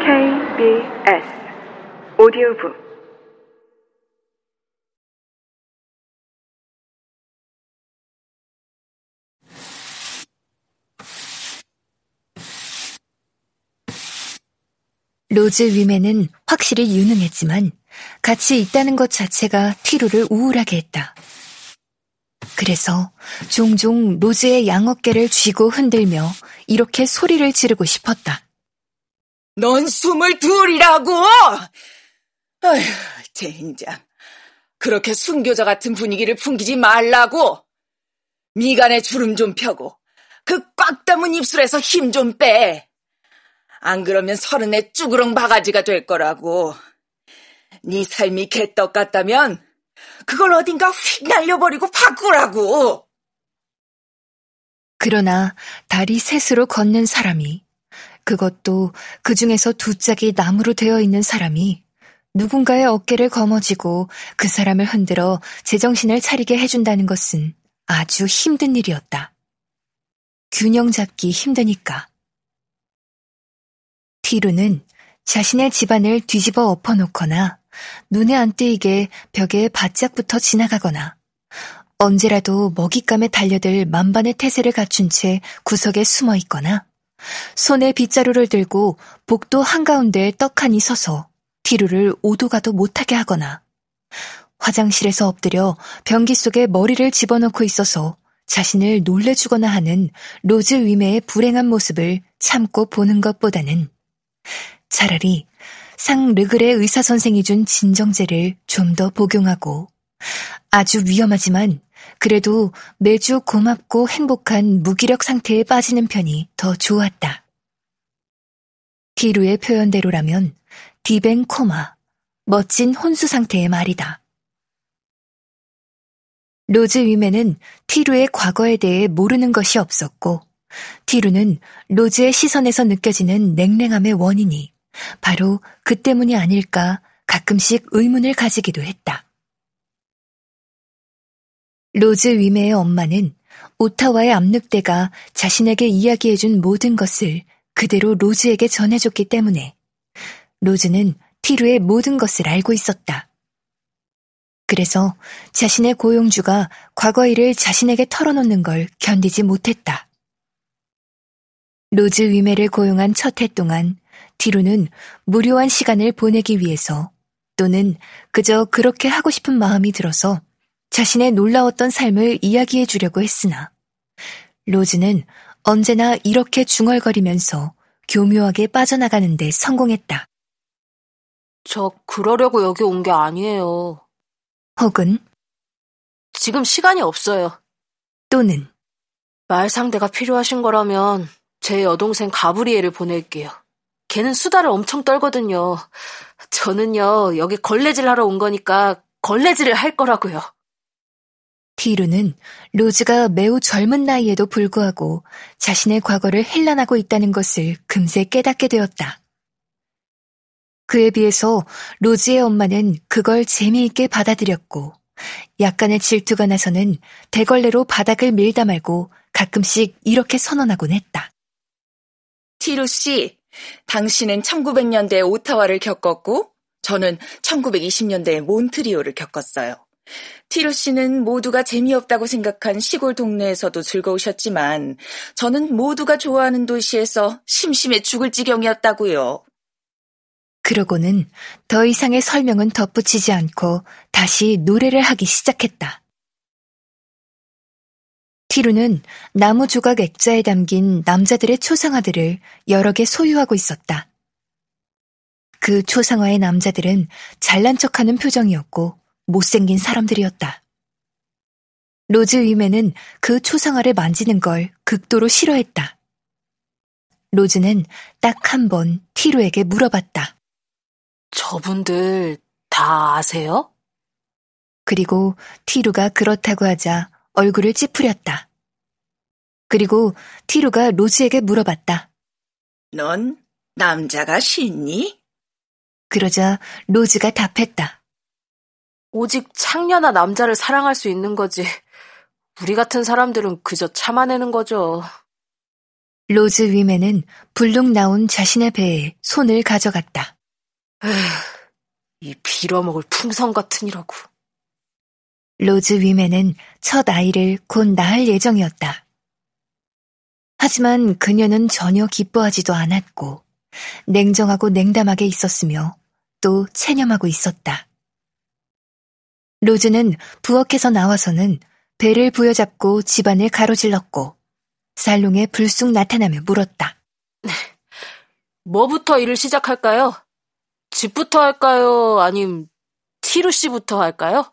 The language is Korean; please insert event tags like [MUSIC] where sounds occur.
KBS 오디오북 로즈 위메는 확실히 유능했지만 같이 있다는 것 자체가 티루를 우울하게 했다. 그래서 종종 로즈의 양어깨를 쥐고 흔들며 이렇게 소리를 지르고 싶었다. 넌 스물둘이라고! 아휴, 젠장. 그렇게 순교자 같은 분위기를 풍기지 말라고! 미간에 주름 좀 펴고, 그 꽉 담은 입술에서 힘 좀 빼! 안 그러면 서른에 쭈그렁 바가지가 될 거라고. 네 삶이 개떡 같다면 그걸 어딘가 휙 날려버리고 바꾸라고. 그러나 다리 셋으로 걷는 사람이 그것도 그 중에서 두 짝이 나무로 되어 있는 사람이 누군가의 어깨를 거머쥐고 그 사람을 흔들어 제정신을 차리게 해준다는 것은 아주 힘든 일이었다. 균형 잡기 힘드니까. 티루는 자신의 집안을 뒤집어 엎어놓거나 눈에 안 띄게 벽에 바짝 붙어 지나가거나 언제라도 먹잇감에 달려들 만반의 태세를 갖춘 채 구석에 숨어 있거나 손에 빗자루를 들고 복도 한가운데에 떡하니 서서 티루를 오도 가도 못하게 하거나 화장실에서 엎드려 변기 속에 머리를 집어넣고 있어서 자신을 놀래주거나 하는 로즈 위메의 불행한 모습을 참고 보는 것보다는 차라리 상 르그레의 의사 선생이 준 진정제를 좀 더 복용하고 아주 위험하지만 그래도 매우 고맙고 행복한 무기력 상태에 빠지는 편이 더 좋았다. 티루의 표현대로라면 divin coma, 멋진 혼수 상태의 말이다. 로즈 위메는 티루의 과거에 대해 모르는 것이 없었고, 티루는 로즈의 시선에서 느껴지는 냉랭함의 원인이 바로 그 때문이 아닐까 가끔씩 의문을 가지기도 했다. 로즈 위메의 엄마는 오타와의 암늑대가 자신에게 이야기해준 모든 것을 그대로 로즈에게 전해줬기 때문에 로즈는 티루의 모든 것을 알고 있었다. 그래서 자신의 고용주가 과거 일을 자신에게 털어놓는 걸 견디지 못했다. 로즈 위메를 고용한 첫 해 동안 티루는 무료한 시간을 보내기 위해서 또는 그저 그렇게 하고 싶은 마음이 들어서 자신의 놀라웠던 삶을 이야기해 주려고 했으나 로즈는 언제나 이렇게 중얼거리면서 교묘하게 빠져나가는데 성공했다. 저 그러려고 여기 온 게 아니에요. 혹은 지금 시간이 없어요. 또는 말 상대가 필요하신 거라면 제 여동생 가브리엘을 보낼게요. 걔는 수다를 엄청 떨거든요. 저는요, 여기 걸레질 하러 온 거니까 걸레질을 할 거라고요. 티루는 로즈가 매우 젊은 나이에도 불구하고 자신의 과거를 헬란하고 있다는 것을 금세 깨닫게 되었다. 그에 비해서 로즈의 엄마는 그걸 재미있게 받아들였고 약간의 질투가 나서는 대걸레로 바닥을 밀다 말고 가끔씩 이렇게 선언하곤 했다. 티루 씨, 당신은 1900년대 오타와를 겪었고 저는 1920년대 몬트리올을 겪었어요. 티루 씨는 모두가 재미없다고 생각한 시골 동네에서도 즐거우셨지만 저는 모두가 좋아하는 도시에서 심심해 죽을 지경이었다고요. 그러고는 더 이상의 설명은 덧붙이지 않고 다시 노래를 하기 시작했다. 티루는 나무 조각 액자에 담긴 남자들의 초상화들을 여러 개 소유하고 있었다. 그 초상화의 남자들은 잘난 척하는 표정이었고 못생긴 사람들이었다. 로즈 위메는 그 초상화를 만지는 걸 극도로 싫어했다. 로즈는 딱 한 번 티루에게 물어봤다. 저분들 다 아세요? 그리고 티루가 그렇다고 하자 얼굴을 찌푸렸다. 그리고 티루가 로즈에게 물어봤다. 넌 남자가 싫니? 그러자 로즈가 답했다. 오직 창녀나 남자를 사랑할 수 있는 거지. 우리 같은 사람들은 그저 참아내는 거죠. 로즈 위메는 불룩 나온 자신의 배에 손을 가져갔다. 에휴, 이 빌어먹을 풍선 같으니라고. 로즈 위메는 첫 아이를 곧 낳을 예정이었다. 하지만 그녀는 전혀 기뻐하지도 않았고 냉정하고 냉담하게 있었으며 또 체념하고 있었다. 로즈는 부엌에서 나와서는 배를 부여잡고 집안을 가로질렀고 살롱에 불쑥 나타나며 물었다. [LAUGHS] 뭐부터 일을 시작할까요? 집부터 할까요? 아님 티루 씨부터 할까요?